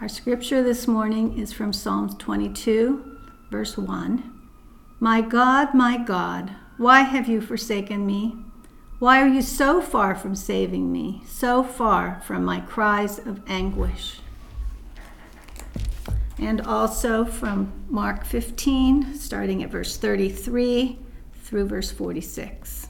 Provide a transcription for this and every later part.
Our scripture this morning is from Psalms 22, verse 1. My God, my God, why have you forsaken me? Why are you so far from saving me, so far from my cries of anguish? And also from Mark 15, starting at verse 33 through verse 46.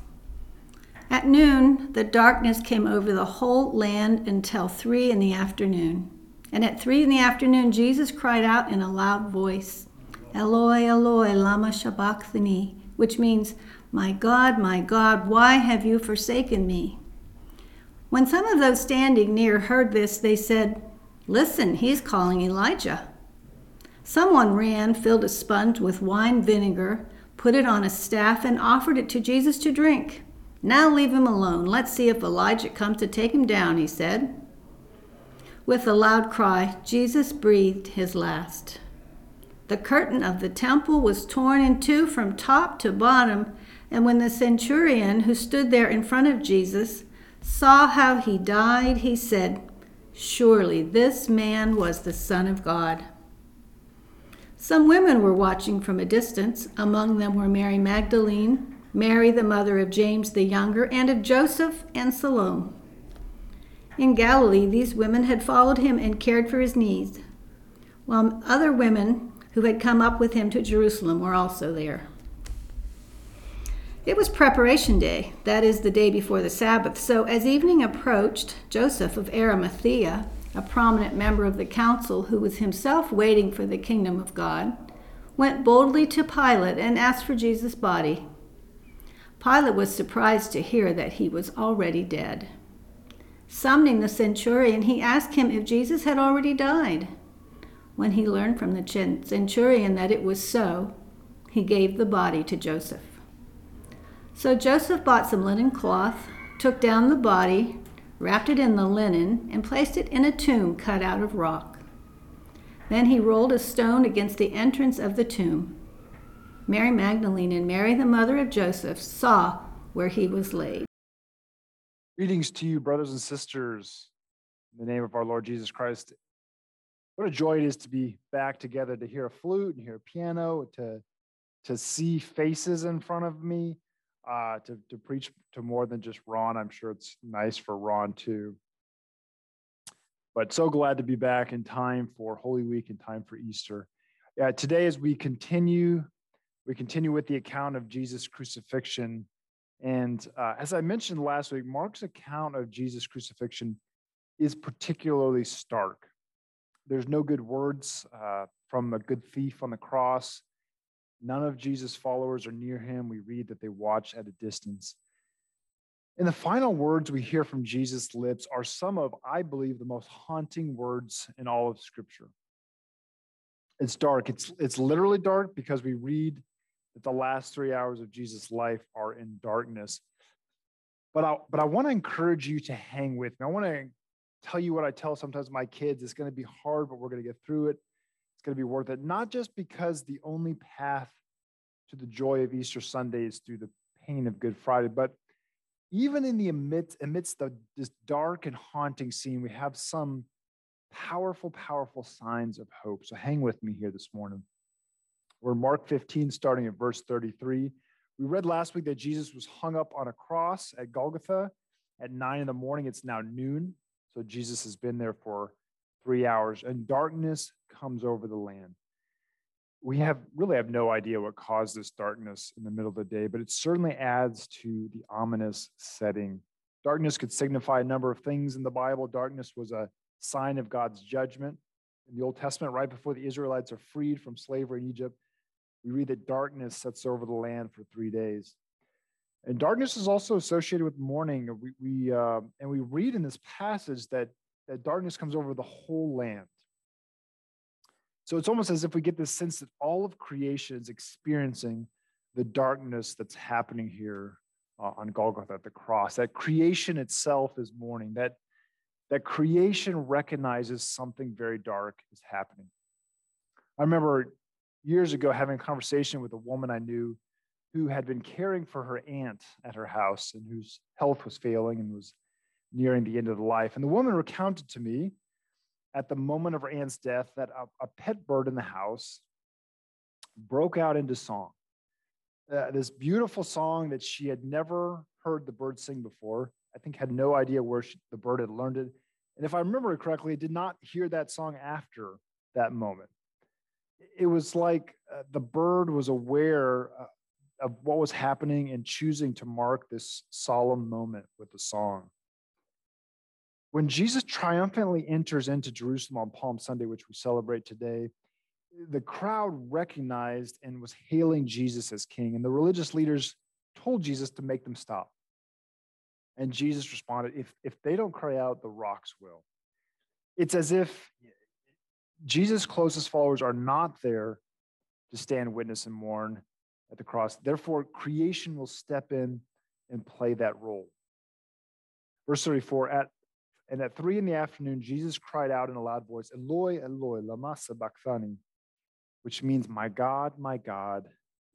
At noon, the darkness came over the whole land until three in the afternoon. And at three in the afternoon, Jesus cried out in a loud voice, Eloi, Eloi, lama sabachthani, which means, My God, my God, why have you forsaken me? When some of those standing near heard this, they said, Listen, he's calling Elijah. Someone ran, filled a sponge with wine vinegar, put it on a staff, and offered it to Jesus to drink. Now leave him alone. Let's see if Elijah comes to take him down, he said. With a loud cry, Jesus breathed his last. The curtain of the temple was torn in two from top to bottom, and when the centurion who stood there in front of Jesus saw how he died, he said, Surely this man was the Son of God. Some women were watching from a distance. Among them were Mary Magdalene, Mary, the mother of James the Younger, and of Joseph and Salome. In Galilee, these women had followed him and cared for his needs, while other women who had come up with him to Jerusalem were also there. It was preparation day, that is, the day before the Sabbath. So, as evening approached, Joseph of Arimathea, a prominent member of the council who was himself waiting for the kingdom of God, went boldly to Pilate and asked for Jesus' body. Pilate was surprised to hear that he was already dead. Summoning the centurion, he asked him if Jesus had already died. When he learned from the centurion that it was so, he gave the body to Joseph. So Joseph bought some linen cloth, took down the body, wrapped it in the linen, and placed it in a tomb cut out of rock. Then he rolled a stone against the entrance of the tomb. Mary Magdalene and Mary, the mother of Joseph, saw where he was laid. Greetings to you, brothers and sisters, in the name of our Lord Jesus Christ. What a joy it is to be back together, to hear a flute and hear a piano, to, to see faces in front of me, uh, to, to preach to more than just Ron. I'm sure it's nice for Ron too. But so glad to be back in time for Holy Week and time for Easter. Yeah, today, as we continue, we continue with the account of Jesus' crucifixion and uh, as I mentioned last week, Mark's account of Jesus' crucifixion is particularly stark. There's no good words uh, from a good thief on the cross. None of Jesus' followers are near him. We read that they watch at a distance. And the final words we hear from Jesus' lips are some of, I believe, the most haunting words in all of Scripture. It's dark. It's, it's literally dark because we read that the last three hours of Jesus' life are in darkness. But I, but I want to encourage you to hang with me. I want to tell you what I tell sometimes my kids. It's going to be hard, but we're going to get through it. It's going to be worth it. Not just because the only path to the joy of Easter Sunday is through the pain of Good Friday, but even in the amidst, amidst the, this dark and haunting scene, we have some powerful, powerful signs of hope. So hang with me here this morning. We're Mark 15, starting at verse 33. We read last week that Jesus was hung up on a cross at Golgotha at nine in the morning. It's now noon. So Jesus has been there for three hours, and darkness comes over the land. We have really have no idea what caused this darkness in the middle of the day, but it certainly adds to the ominous setting. Darkness could signify a number of things in the Bible. Darkness was a sign of God's judgment. In the Old Testament, right before the Israelites are freed from slavery in Egypt, we read that darkness sets over the land for three days. And darkness is also associated with mourning. We, we uh, and we read in this passage that, that darkness comes over the whole land. So it's almost as if we get this sense that all of creation is experiencing the darkness that's happening here uh, on Golgotha at the cross. That creation itself is mourning. That that creation recognizes something very dark is happening. I remember years ago having a conversation with a woman I knew who had been caring for her aunt at her house and whose health was failing and was nearing the end of the life. And the woman recounted to me at the moment of her aunt's death that a, a pet bird in the house broke out into song. Uh, this beautiful song that she had never heard the bird sing before. I think had no idea where she, the bird had learned it. And if I remember it correctly, did not hear that song after that moment. It was like uh, the bird was aware uh, of what was happening and choosing to mark this solemn moment with the song. When Jesus triumphantly enters into Jerusalem on Palm Sunday, which we celebrate today, the crowd recognized and was hailing Jesus as king, and the religious leaders told Jesus to make them stop. And Jesus responded, if, if they don't cry out, the rocks will. It's as if Jesus' closest followers are not there to stand witness and mourn at the cross. Therefore, creation will step in and play that role. Verse 34 At and at three in the afternoon, Jesus cried out in a loud voice, Eloi, Eloi, lama sabachthani, which means, My God, my God,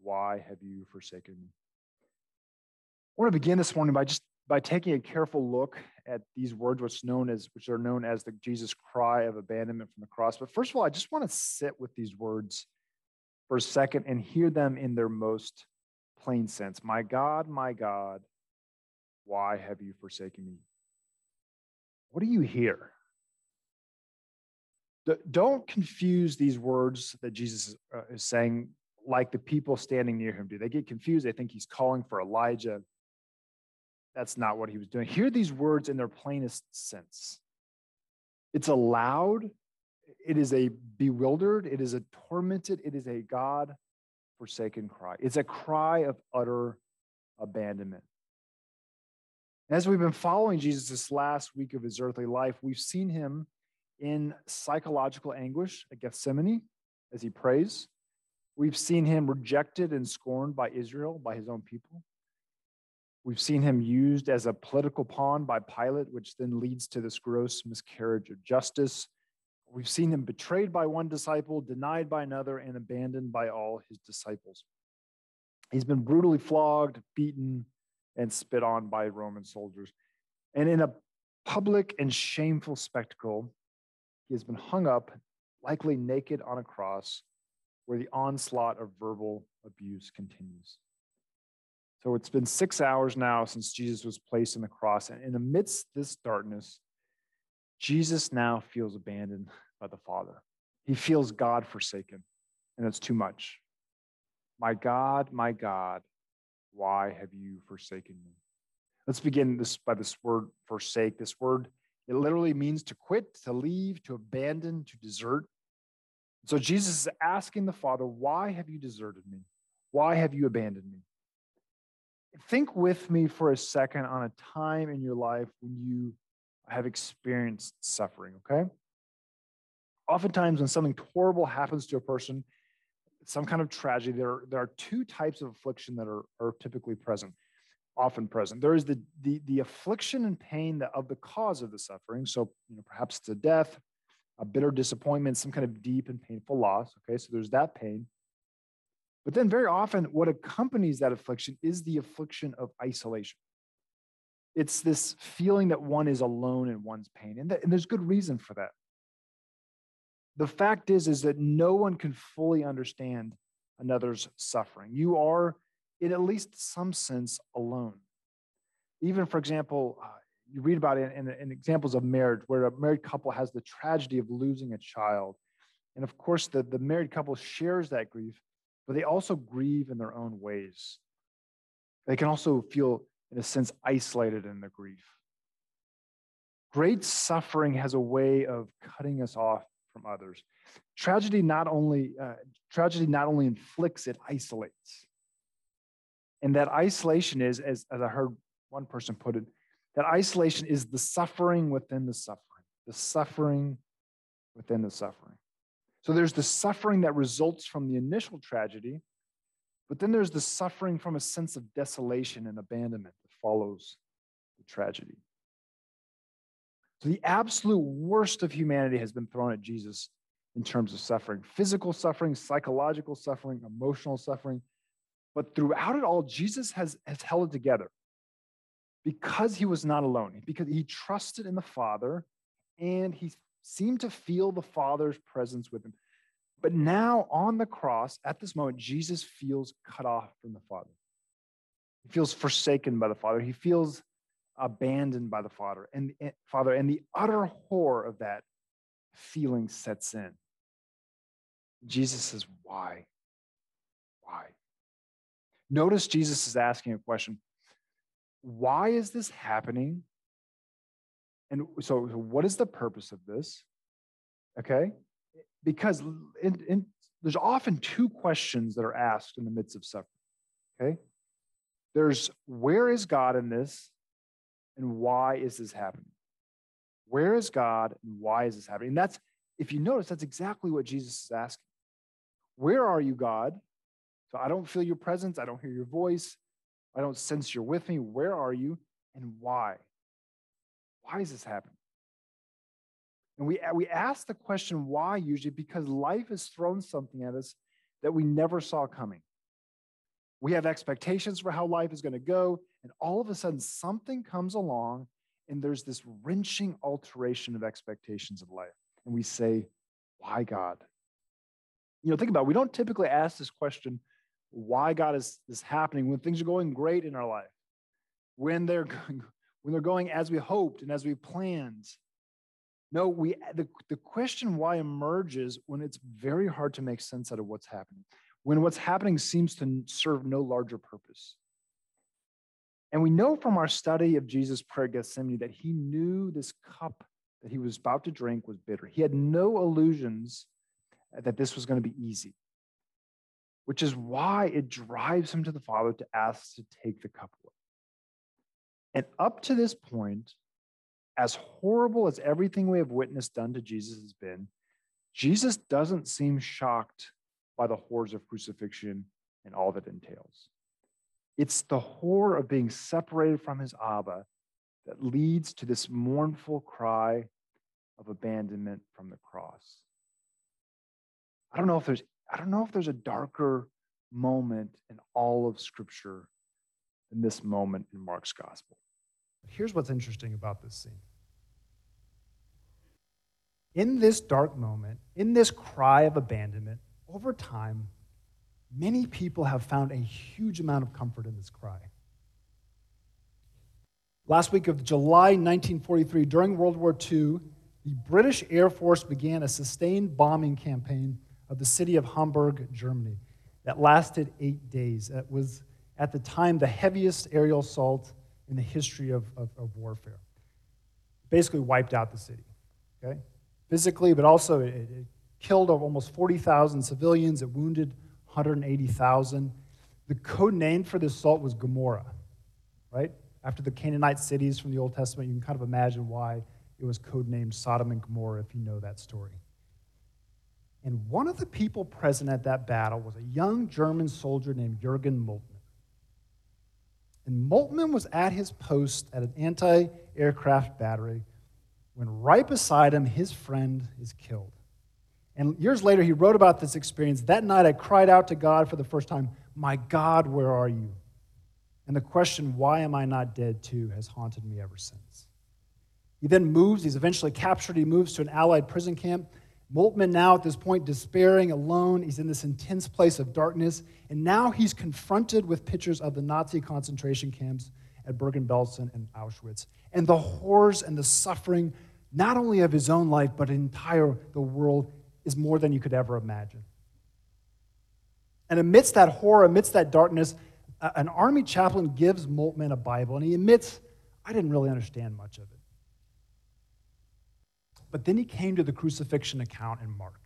why have you forsaken me? I want to begin this morning by just by taking a careful look at these words, which known as which are known as the Jesus cry of abandonment from the cross. But first of all, I just want to sit with these words for a second and hear them in their most plain sense. My God, my God, why have you forsaken me? What do you hear? Don't confuse these words that Jesus uh, is saying like the people standing near him do. They get confused. They think he's calling for Elijah. That's not what he was doing. Hear these words in their plainest sense. It's a loud, it is a bewildered, it is a tormented, it is a God forsaken cry. It's a cry of utter abandonment. As we've been following Jesus this last week of his earthly life, we've seen him in psychological anguish at Gethsemane as he prays. We've seen him rejected and scorned by Israel, by his own people. We've seen him used as a political pawn by Pilate, which then leads to this gross miscarriage of justice. We've seen him betrayed by one disciple, denied by another, and abandoned by all his disciples. He's been brutally flogged, beaten, and spit on by Roman soldiers. And in a public and shameful spectacle, he has been hung up, likely naked on a cross, where the onslaught of verbal abuse continues. So it's been six hours now since Jesus was placed on the cross. And in amidst this darkness, Jesus now feels abandoned by the Father. He feels God forsaken, and it's too much. My God, my God, why have you forsaken me? Let's begin this by this word forsake. This word, it literally means to quit, to leave, to abandon, to desert. So Jesus is asking the Father, Why have you deserted me? Why have you abandoned me? Think with me for a second on a time in your life when you have experienced suffering, okay? Oftentimes, when something horrible happens to a person, some kind of tragedy, there, there are two types of affliction that are, are typically present, often present. There is the, the, the affliction and pain that, of the cause of the suffering. So, you know, perhaps it's a death, a bitter disappointment, some kind of deep and painful loss. Okay, so there's that pain. But then, very often, what accompanies that affliction is the affliction of isolation. It's this feeling that one is alone in one's pain. And, that, and there's good reason for that the fact is is that no one can fully understand another's suffering you are in at least some sense alone even for example uh, you read about it in, in, examples of marriage where a married couple has the tragedy of losing a child and of course the, the married couple shares that grief but they also grieve in their own ways they can also feel in a sense isolated in the grief great suffering has a way of cutting us off from others. Tragedy not only uh, tragedy not only inflicts, it isolates. And that isolation is, as, as I heard one person put it, that isolation is the suffering within the suffering, the suffering within the suffering. So there's the suffering that results from the initial tragedy, but then there's the suffering from a sense of desolation and abandonment that follows the tragedy. So the absolute worst of humanity has been thrown at Jesus in terms of suffering physical suffering, psychological suffering, emotional suffering. But throughout it all, Jesus has, has held it together because he was not alone, because he trusted in the Father and he seemed to feel the Father's presence with him. But now on the cross, at this moment, Jesus feels cut off from the Father. He feels forsaken by the Father. He feels abandoned by the Father. And Father, and the utter horror of that feeling sets in. Jesus says, Why? Why? Notice Jesus is asking a question Why is this happening? And so, what is the purpose of this? Okay? Because in, in, there's often two questions that are asked in the midst of suffering. Okay? There's where is God in this? And why is this happening? Where is God and why is this happening? And that's, if you notice, that's exactly what Jesus is asking. Where are you, God? So I don't feel your presence. I don't hear your voice. I don't sense you're with me. Where are you and why? Why is this happening? And we, we ask the question why usually because life has thrown something at us that we never saw coming. We have expectations for how life is going to go, and all of a sudden something comes along and there's this wrenching alteration of expectations of life. And we say, Why God? You know, think about it. We don't typically ask this question, why God is this happening when things are going great in our life, when they're going, when they're going as we hoped and as we planned. No, we the, the question why emerges when it's very hard to make sense out of what's happening, when what's happening seems to serve no larger purpose. And we know from our study of Jesus' prayer at Gethsemane that he knew this cup that he was about to drink was bitter. He had no illusions that this was going to be easy, which is why it drives him to the Father to ask to take the cup. And up to this point, as horrible as everything we have witnessed done to Jesus has been, Jesus doesn't seem shocked by the horrors of crucifixion and all that entails. It's the horror of being separated from his Abba that leads to this mournful cry of abandonment from the cross. I don't know if there's I don't know if there's a darker moment in all of scripture than this moment in Mark's gospel. Here's what's interesting about this scene. In this dark moment, in this cry of abandonment, over time, many people have found a huge amount of comfort in this cry. Last week of July 1943, during World War II, the British Air Force began a sustained bombing campaign of the city of Hamburg, Germany, that lasted eight days. It was, at the time, the heaviest aerial assault in the history of, of, of warfare. Basically, wiped out the city, okay? Physically, but also it, it killed almost 40,000 civilians, it wounded 180,000. The code name for this assault was Gomorrah, right? After the Canaanite cities from the Old Testament, you can kind of imagine why it was codenamed Sodom and Gomorrah if you know that story. And one of the people present at that battle was a young German soldier named Jurgen Moltmann. And Moltmann was at his post at an anti aircraft battery when right beside him, his friend is killed. And years later, he wrote about this experience. That night, I cried out to God for the first time, My God, where are you? And the question, Why am I not dead too, has haunted me ever since. He then moves, he's eventually captured, he moves to an Allied prison camp. Moltmann, now at this point, despairing, alone, he's in this intense place of darkness. And now he's confronted with pictures of the Nazi concentration camps at Bergen Belsen and Auschwitz. And the horrors and the suffering, not only of his own life, but entire the world, is more than you could ever imagine. And amidst that horror, amidst that darkness, an army chaplain gives Moltmann a Bible, and he admits, I didn't really understand much of it. But then he came to the crucifixion account in Mark,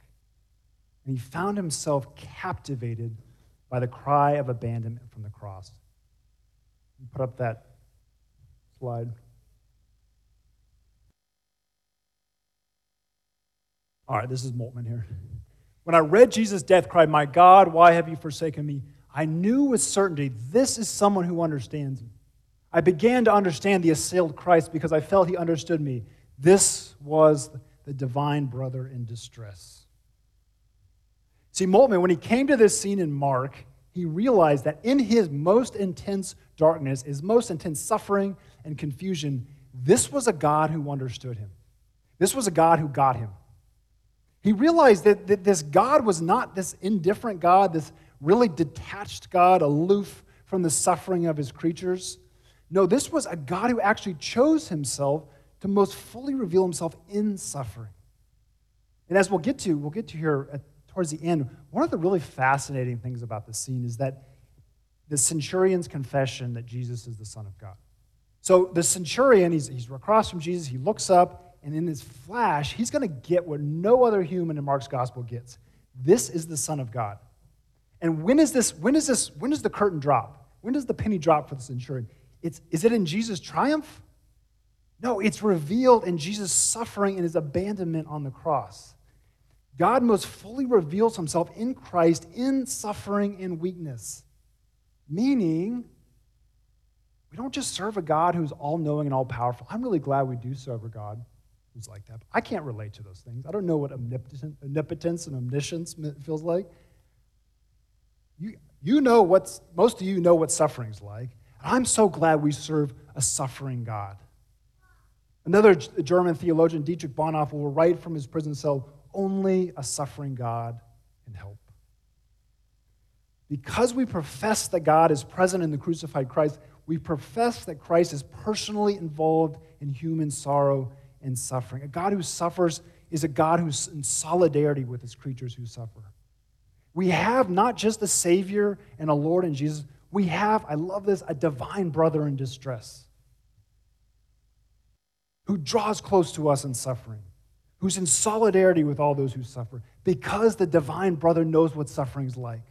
and he found himself captivated by the cry of abandonment from the cross. Put up that slide. All right, this is Moltmann here. When I read Jesus' death cry, My God, why have you forsaken me? I knew with certainty this is someone who understands me. I began to understand the assailed Christ because I felt he understood me. This was the divine brother in distress. See, Moltmann, when he came to this scene in Mark, he realized that in his most intense darkness, his most intense suffering and confusion, this was a God who understood him. This was a God who got him. He realized that, that this God was not this indifferent God, this really detached God, aloof from the suffering of his creatures. No, this was a God who actually chose himself to most fully reveal himself in suffering. And as we'll get to, we'll get to here at, towards the end, one of the really fascinating things about this scene is that the centurion's confession that Jesus is the Son of God. So the centurion, he's, he's across from Jesus, he looks up, and in his flash, he's going to get what no other human in Mark's gospel gets. This is the Son of God. And when is this, when is this, when does the curtain drop? When does the penny drop for the centurion? It's, is it in Jesus' triumph? No, it's revealed in Jesus' suffering and his abandonment on the cross. God most fully reveals himself in Christ in suffering and weakness. Meaning, we don't just serve a God who's all knowing and all powerful. I'm really glad we do serve a God who's like that. I can't relate to those things. I don't know what omnipotence and omniscience feels like. You, you know what's, most of you know what suffering's like. I'm so glad we serve a suffering God. Another German theologian, Dietrich Bonhoeffer, will write from his prison cell only a suffering God can help. Because we profess that God is present in the crucified Christ, we profess that Christ is personally involved in human sorrow and suffering. A God who suffers is a God who's in solidarity with his creatures who suffer. We have not just a Savior and a Lord in Jesus, we have, I love this, a divine brother in distress who draws close to us in suffering, who's in solidarity with all those who suffer, because the divine brother knows what suffering's like.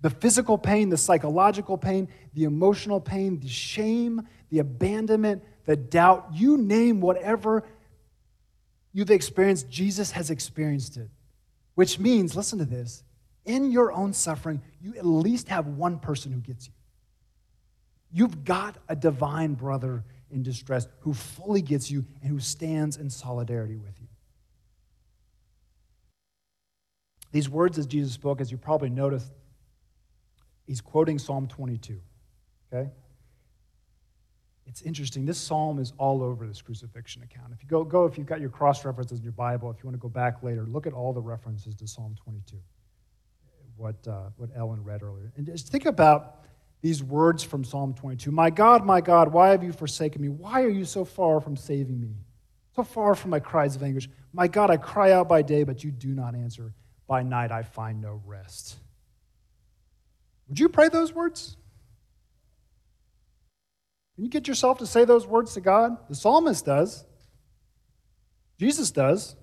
The physical pain, the psychological pain, the emotional pain, the shame, the abandonment, the doubt, you name whatever you've experienced, Jesus has experienced it. Which means, listen to this, in your own suffering, you at least have one person who gets you. You've got a divine brother in distress who fully gets you and who stands in solidarity with you. These words as Jesus spoke, as you probably noticed, he's quoting Psalm 22. Okay? It's interesting. This psalm is all over this crucifixion account. If you go, go if you've got your cross references in your Bible, if you want to go back later, look at all the references to Psalm 22 what, uh, what Ellen read earlier. And just think about these words from Psalm 22 My God, my God, why have you forsaken me? Why are you so far from saving me? So far from my cries of anguish. My God, I cry out by day, but you do not answer. By night, I find no rest. Would you pray those words? Can you get yourself to say those words to God? The psalmist does. Jesus does.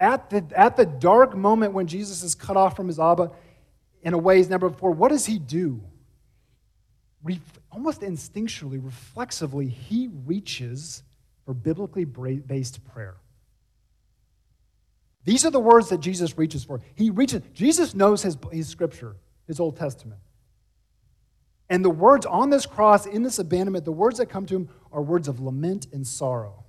At the, at the dark moment when Jesus is cut off from his Abba, in a way he's never before, what does he do? Re- almost instinctually, reflexively, he reaches for biblically based prayer. These are the words that Jesus reaches for. He reaches, Jesus knows his, his scripture, his Old Testament. And the words on this cross, in this abandonment, the words that come to him are words of lament and sorrow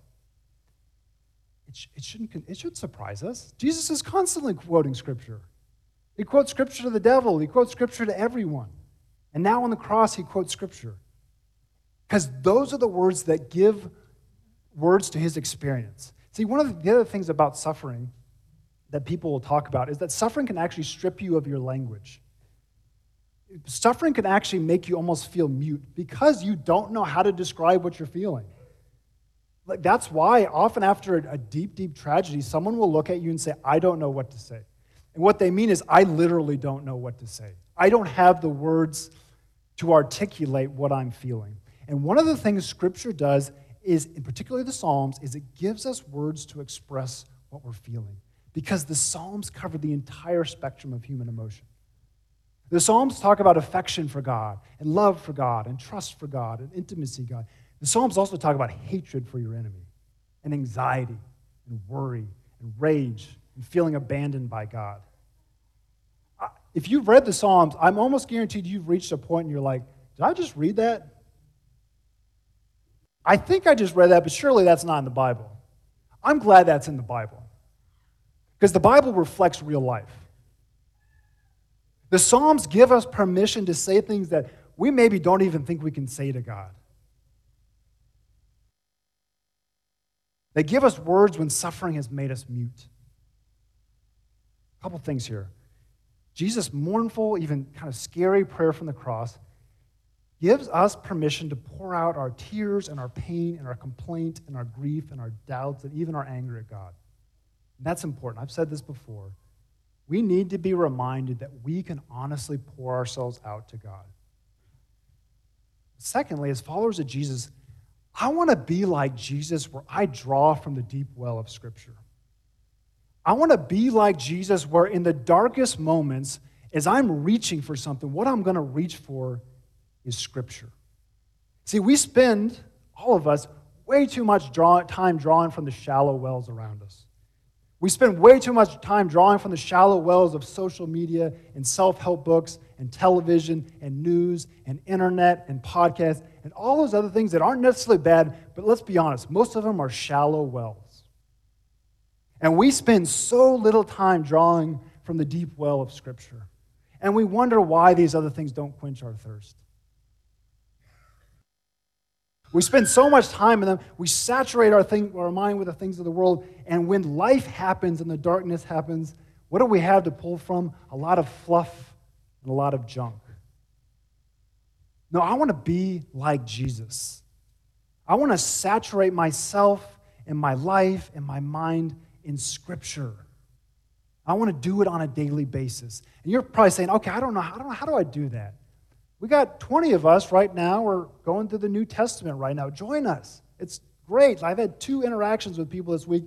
it, it, shouldn't, it should surprise us. Jesus is constantly quoting Scripture. He quotes Scripture to the devil, he quotes Scripture to everyone. And now on the cross, he quotes Scripture. Because those are the words that give words to his experience. See, one of the other things about suffering that people will talk about is that suffering can actually strip you of your language. Suffering can actually make you almost feel mute because you don't know how to describe what you're feeling. Like, That's why often after a deep, deep tragedy, someone will look at you and say, I don't know what to say. And what they mean is, I literally don't know what to say. I don't have the words to articulate what I'm feeling. And one of the things Scripture does is, in particularly the Psalms, is it gives us words to express what we're feeling. Because the Psalms cover the entire spectrum of human emotion. The Psalms talk about affection for God, and love for God, and trust for God, and intimacy God. The Psalms also talk about hatred for your enemy, and anxiety, and worry, and rage, and feeling abandoned by God. If you've read the Psalms, I'm almost guaranteed you've reached a point and you're like, did I just read that? I think I just read that, but surely that's not in the Bible. I'm glad that's in the Bible because the Bible reflects real life. The Psalms give us permission to say things that we maybe don't even think we can say to God. They give us words when suffering has made us mute. Couple things here. Jesus' mournful, even kind of scary prayer from the cross gives us permission to pour out our tears and our pain and our complaint and our grief and our doubts and even our anger at God. And that's important. I've said this before. We need to be reminded that we can honestly pour ourselves out to God. Secondly, as followers of Jesus, I want to be like Jesus where I draw from the deep well of Scripture. I want to be like Jesus where in the darkest moments, as I'm reaching for something, what I'm going to reach for is Scripture. See, we spend, all of us, way too much draw, time drawing from the shallow wells around us. We spend way too much time drawing from the shallow wells of social media and self help books and television and news and internet and podcasts and all those other things that aren't necessarily bad, but let's be honest, most of them are shallow wells. And we spend so little time drawing from the deep well of Scripture. And we wonder why these other things don't quench our thirst. We spend so much time in them. We saturate our, thing, our mind with the things of the world. And when life happens and the darkness happens, what do we have to pull from? A lot of fluff and a lot of junk. No, I want to be like Jesus. I want to saturate myself and my life and my mind in Scripture. I want to do it on a daily basis. And you're probably saying, okay, I don't know, I don't know, how do I do that? We got 20 of us right now. We're going through the New Testament right now. Join us. It's great. I've had two interactions with people this week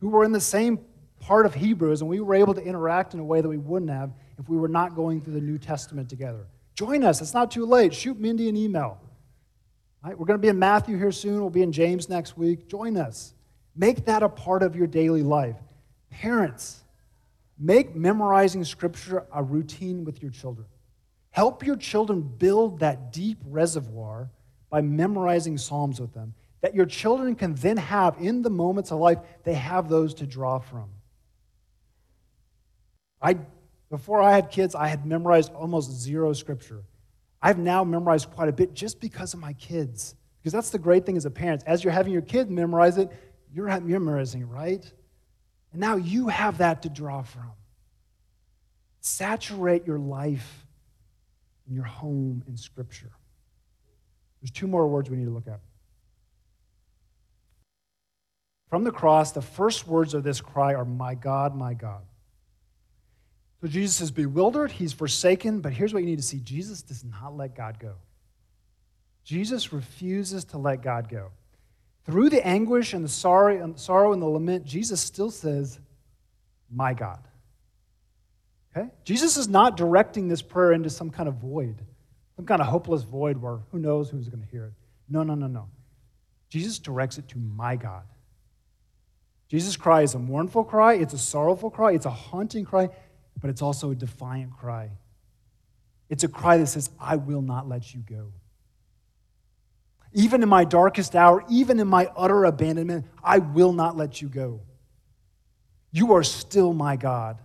who were in the same part of Hebrews, and we were able to interact in a way that we wouldn't have if we were not going through the New Testament together. Join us. It's not too late. Shoot Mindy an email. We're going to be in Matthew here soon. We'll be in James next week. Join us. Make that a part of your daily life. Parents, make memorizing Scripture a routine with your children. Help your children build that deep reservoir by memorizing Psalms with them, that your children can then have in the moments of life, they have those to draw from. I, before I had kids, I had memorized almost zero scripture. I've now memorized quite a bit just because of my kids. Because that's the great thing as a parent. As you're having your kid memorize it, you're memorizing right? And now you have that to draw from. Saturate your life in your home in Scripture. There's two more words we need to look at. From the cross, the first words of this cry are, My God, my God. So Jesus is bewildered, he's forsaken, but here's what you need to see Jesus does not let God go. Jesus refuses to let God go. Through the anguish and the sorrow and, um, sorrow and the lament, Jesus still says, My God. Okay? Jesus is not directing this prayer into some kind of void, some kind of hopeless void where who knows who's going to hear it. No, no, no, no. Jesus directs it to my God. Jesus' cry is a mournful cry, it's a sorrowful cry, it's a haunting cry, but it's also a defiant cry. It's a cry that says, I will not let you go. Even in my darkest hour, even in my utter abandonment, I will not let you go. You are still my God.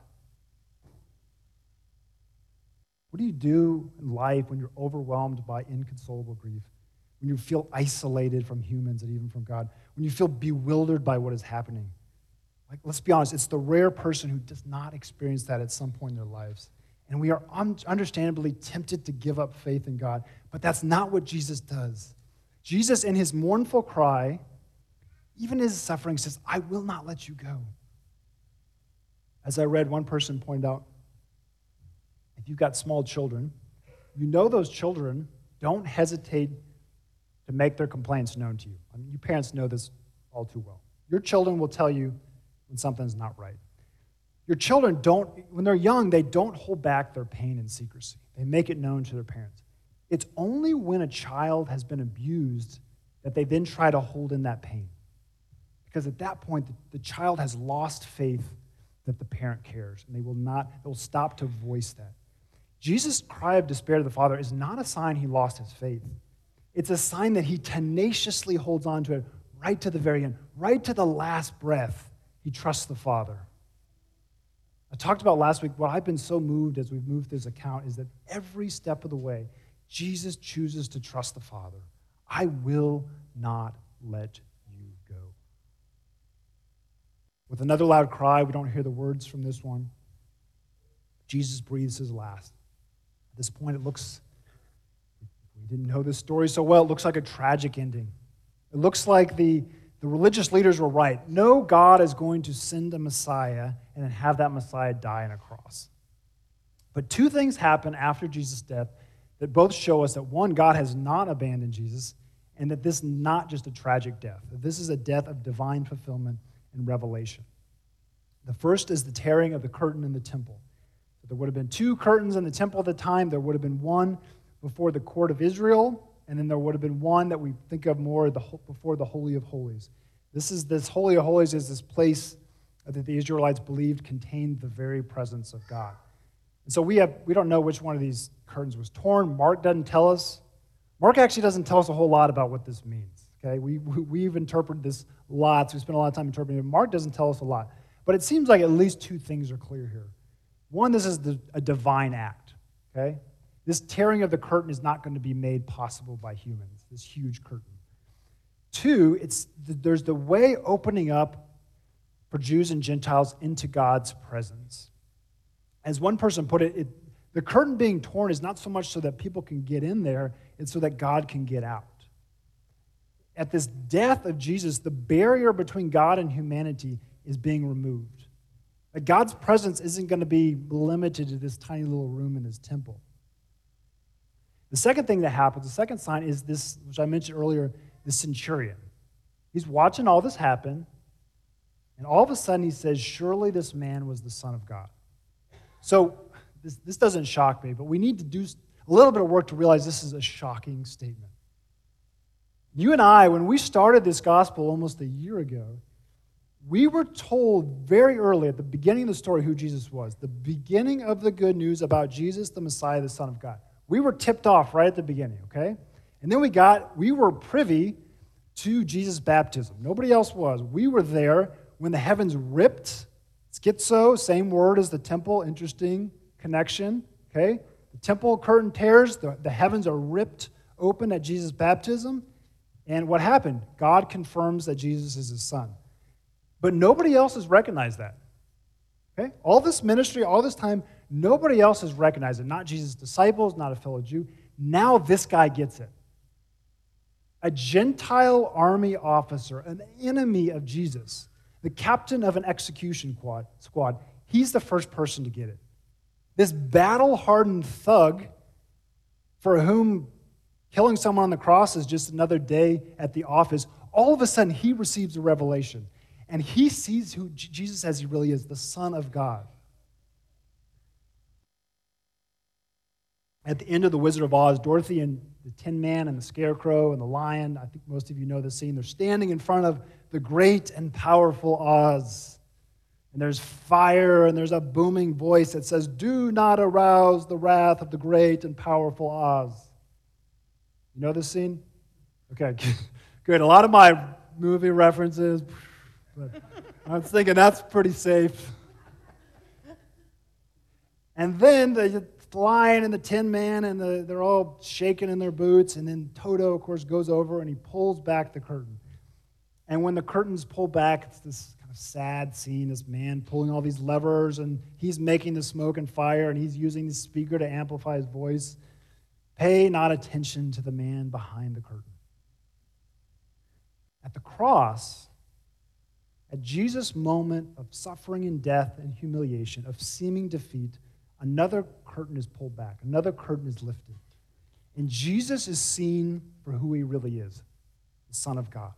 What do you do in life when you're overwhelmed by inconsolable grief? When you feel isolated from humans and even from God? When you feel bewildered by what is happening? Like, let's be honest, it's the rare person who does not experience that at some point in their lives. And we are un- understandably tempted to give up faith in God, but that's not what Jesus does. Jesus, in his mournful cry, even his suffering, says, I will not let you go. As I read, one person pointed out, if you've got small children, you know those children don't hesitate to make their complaints known to you. I mean, you parents know this all too well. Your children will tell you when something's not right. Your children don't, when they're young, they don't hold back their pain in secrecy. They make it known to their parents. It's only when a child has been abused that they then try to hold in that pain. Because at that point, the, child has lost faith that the parent cares, and they will not, they will stop to voice that. Jesus' cry of despair to the Father is not a sign he lost his faith. It's a sign that he tenaciously holds on to it right to the very end, right to the last breath. He trusts the Father. I talked about last week, what I've been so moved as we've moved through this account is that every step of the way, Jesus chooses to trust the Father. I will not let you go. With another loud cry, we don't hear the words from this one. Jesus breathes his last. At this point, it looks, we didn't know this story so well, it looks like a tragic ending. It looks like the, the religious leaders were right. No God is going to send a Messiah and then have that Messiah die on a cross. But two things happen after Jesus' death that both show us that one, God has not abandoned Jesus, and that this is not just a tragic death, this is a death of divine fulfillment and revelation. The first is the tearing of the curtain in the temple. There would have been two curtains in the temple at the time. There would have been one before the court of Israel, and then there would have been one that we think of more before the Holy of Holies. This is this Holy of Holies is this place that the Israelites believed contained the very presence of God. And so we have we don't know which one of these curtains was torn. Mark doesn't tell us. Mark actually doesn't tell us a whole lot about what this means. Okay, we, we have interpreted this lots. We spent a lot of time interpreting it. Mark doesn't tell us a lot, but it seems like at least two things are clear here. One, this is the, a divine act. Okay, this tearing of the curtain is not going to be made possible by humans. This huge curtain. Two, it's there's the way opening up for Jews and Gentiles into God's presence. As one person put it, it, the curtain being torn is not so much so that people can get in there, it's so that God can get out. At this death of Jesus, the barrier between God and humanity is being removed. God's presence isn't going to be limited to this tiny little room in his temple. The second thing that happens, the second sign is this, which I mentioned earlier, the centurion. He's watching all this happen, and all of a sudden he says, Surely this man was the Son of God. So this, this doesn't shock me, but we need to do a little bit of work to realize this is a shocking statement. You and I, when we started this gospel almost a year ago, we were told very early at the beginning of the story who Jesus was, the beginning of the good news about Jesus, the Messiah, the Son of God. We were tipped off right at the beginning, okay? And then we got, we were privy to Jesus' baptism. Nobody else was. We were there when the heavens ripped Schizo, same word as the temple, interesting connection. Okay? The temple curtain tears, the, the heavens are ripped open at Jesus' baptism. And what happened? God confirms that Jesus is his son. But nobody else has recognized that. Okay? All this ministry, all this time, nobody else has recognized it. Not Jesus' disciples, not a fellow Jew. Now this guy gets it. A Gentile army officer, an enemy of Jesus the captain of an execution quad, squad, he's the first person to get it. This battle hardened thug for whom killing someone on the cross is just another day at the office, all of a sudden he receives a revelation and he sees who Jesus as he really is the Son of God. At the end of The Wizard of Oz, Dorothy and the Tin Man and the Scarecrow and the Lion, I think most of you know the scene, they're standing in front of the great and powerful Oz. And there's fire and there's a booming voice that says, Do not arouse the wrath of the great and powerful Oz. You know this scene? Okay, good. A lot of my movie references, but I was thinking that's pretty safe. And then the lion and the tin man, and the, they're all shaking in their boots. And then Toto, of course, goes over and he pulls back the curtain. And when the curtains pull back, it's this kind of sad scene this man pulling all these levers, and he's making the smoke and fire, and he's using the speaker to amplify his voice. Pay not attention to the man behind the curtain. At the cross, at Jesus' moment of suffering and death and humiliation, of seeming defeat, another curtain is pulled back, another curtain is lifted. And Jesus is seen for who he really is the Son of God.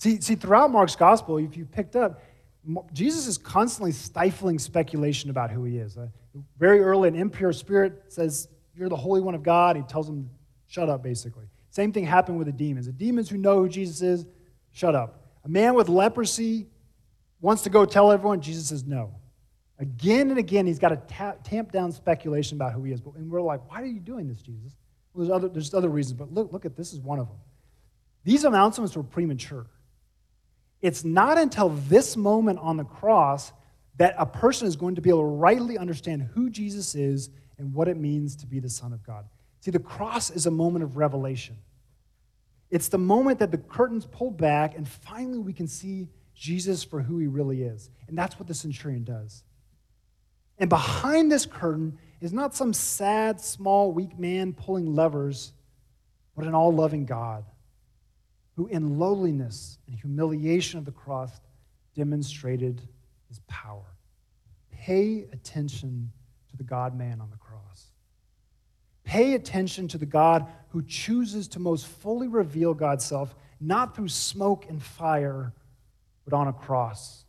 See, see, throughout Mark's gospel, if you picked up, Jesus is constantly stifling speculation about who he is. Uh, very early, an impure spirit says, You're the Holy One of God. He tells him, Shut up, basically. Same thing happened with the demons. The demons who know who Jesus is, shut up. A man with leprosy wants to go tell everyone, Jesus says, No. Again and again, he's got to ta- tamp down speculation about who he is. And we're like, Why are you doing this, Jesus? Well, there's other, there's other reasons, but look, look at this is one of them. These announcements were premature. It's not until this moment on the cross that a person is going to be able to rightly understand who Jesus is and what it means to be the Son of God. See, the cross is a moment of revelation. It's the moment that the curtains pull back and finally we can see Jesus for who he really is. And that's what the centurion does. And behind this curtain is not some sad, small, weak man pulling levers, but an all loving God who, in lowliness and humiliation of the cross, demonstrated his power. Pay attention to the God man on the cross. Pay attention to the God who chooses to most fully reveal God's self, not through smoke and fire, but on a cross.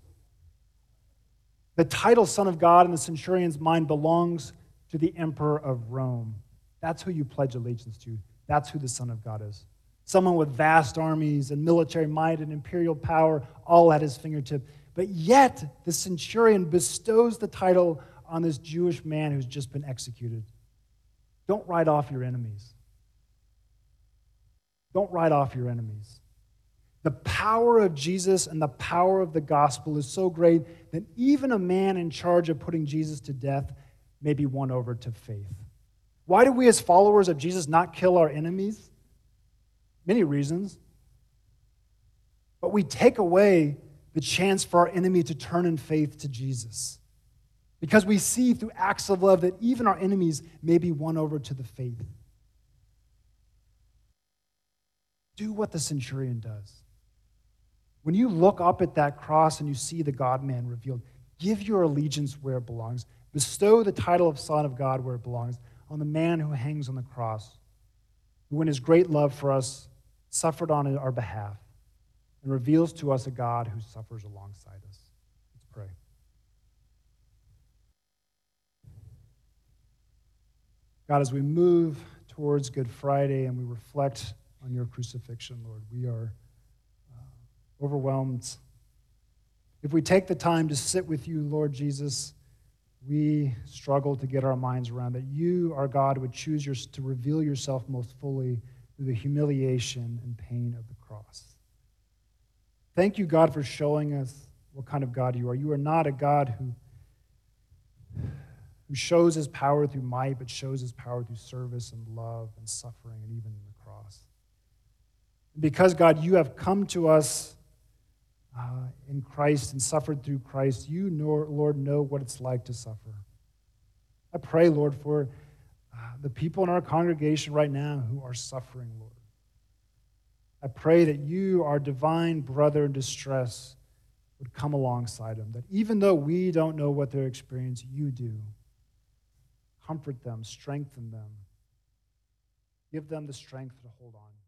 The title Son of God in the centurion's mind belongs to the Emperor of Rome. That's who you pledge allegiance to. That's who the Son of God is. Someone with vast armies and military might and imperial power all at his fingertip. But yet, the centurion bestows the title on this Jewish man who's just been executed. Don't write off your enemies. Don't write off your enemies. The power of Jesus and the power of the gospel is so great that even a man in charge of putting Jesus to death may be won over to faith. Why do we, as followers of Jesus, not kill our enemies? Many reasons. But we take away the chance for our enemy to turn in faith to Jesus. Because we see through acts of love that even our enemies may be won over to the faith. Do what the centurion does. When you look up at that cross and you see the God man revealed, give your allegiance where it belongs. Bestow the title of Son of God where it belongs on the man who hangs on the cross, who, in his great love for us, suffered on our behalf and reveals to us a God who suffers alongside us. Let's pray. God, as we move towards Good Friday and we reflect on your crucifixion, Lord, we are uh, overwhelmed. If we take the time to sit with you, Lord Jesus, we struggle to get our minds around that you, our God, would choose your, to reveal yourself most fully through the humiliation and pain of the cross. Thank you, God, for showing us what kind of God you are. You are not a God who, who shows his power through might, but shows his power through service and love and suffering and even the cross. Because, God, you have come to us uh, in Christ and suffered through Christ, you, Lord, know what it's like to suffer. I pray, Lord, for the people in our congregation right now who are suffering, Lord. I pray that you, our divine brother in distress, would come alongside them. That even though we don't know what they're experiencing, you do. Comfort them, strengthen them, give them the strength to hold on.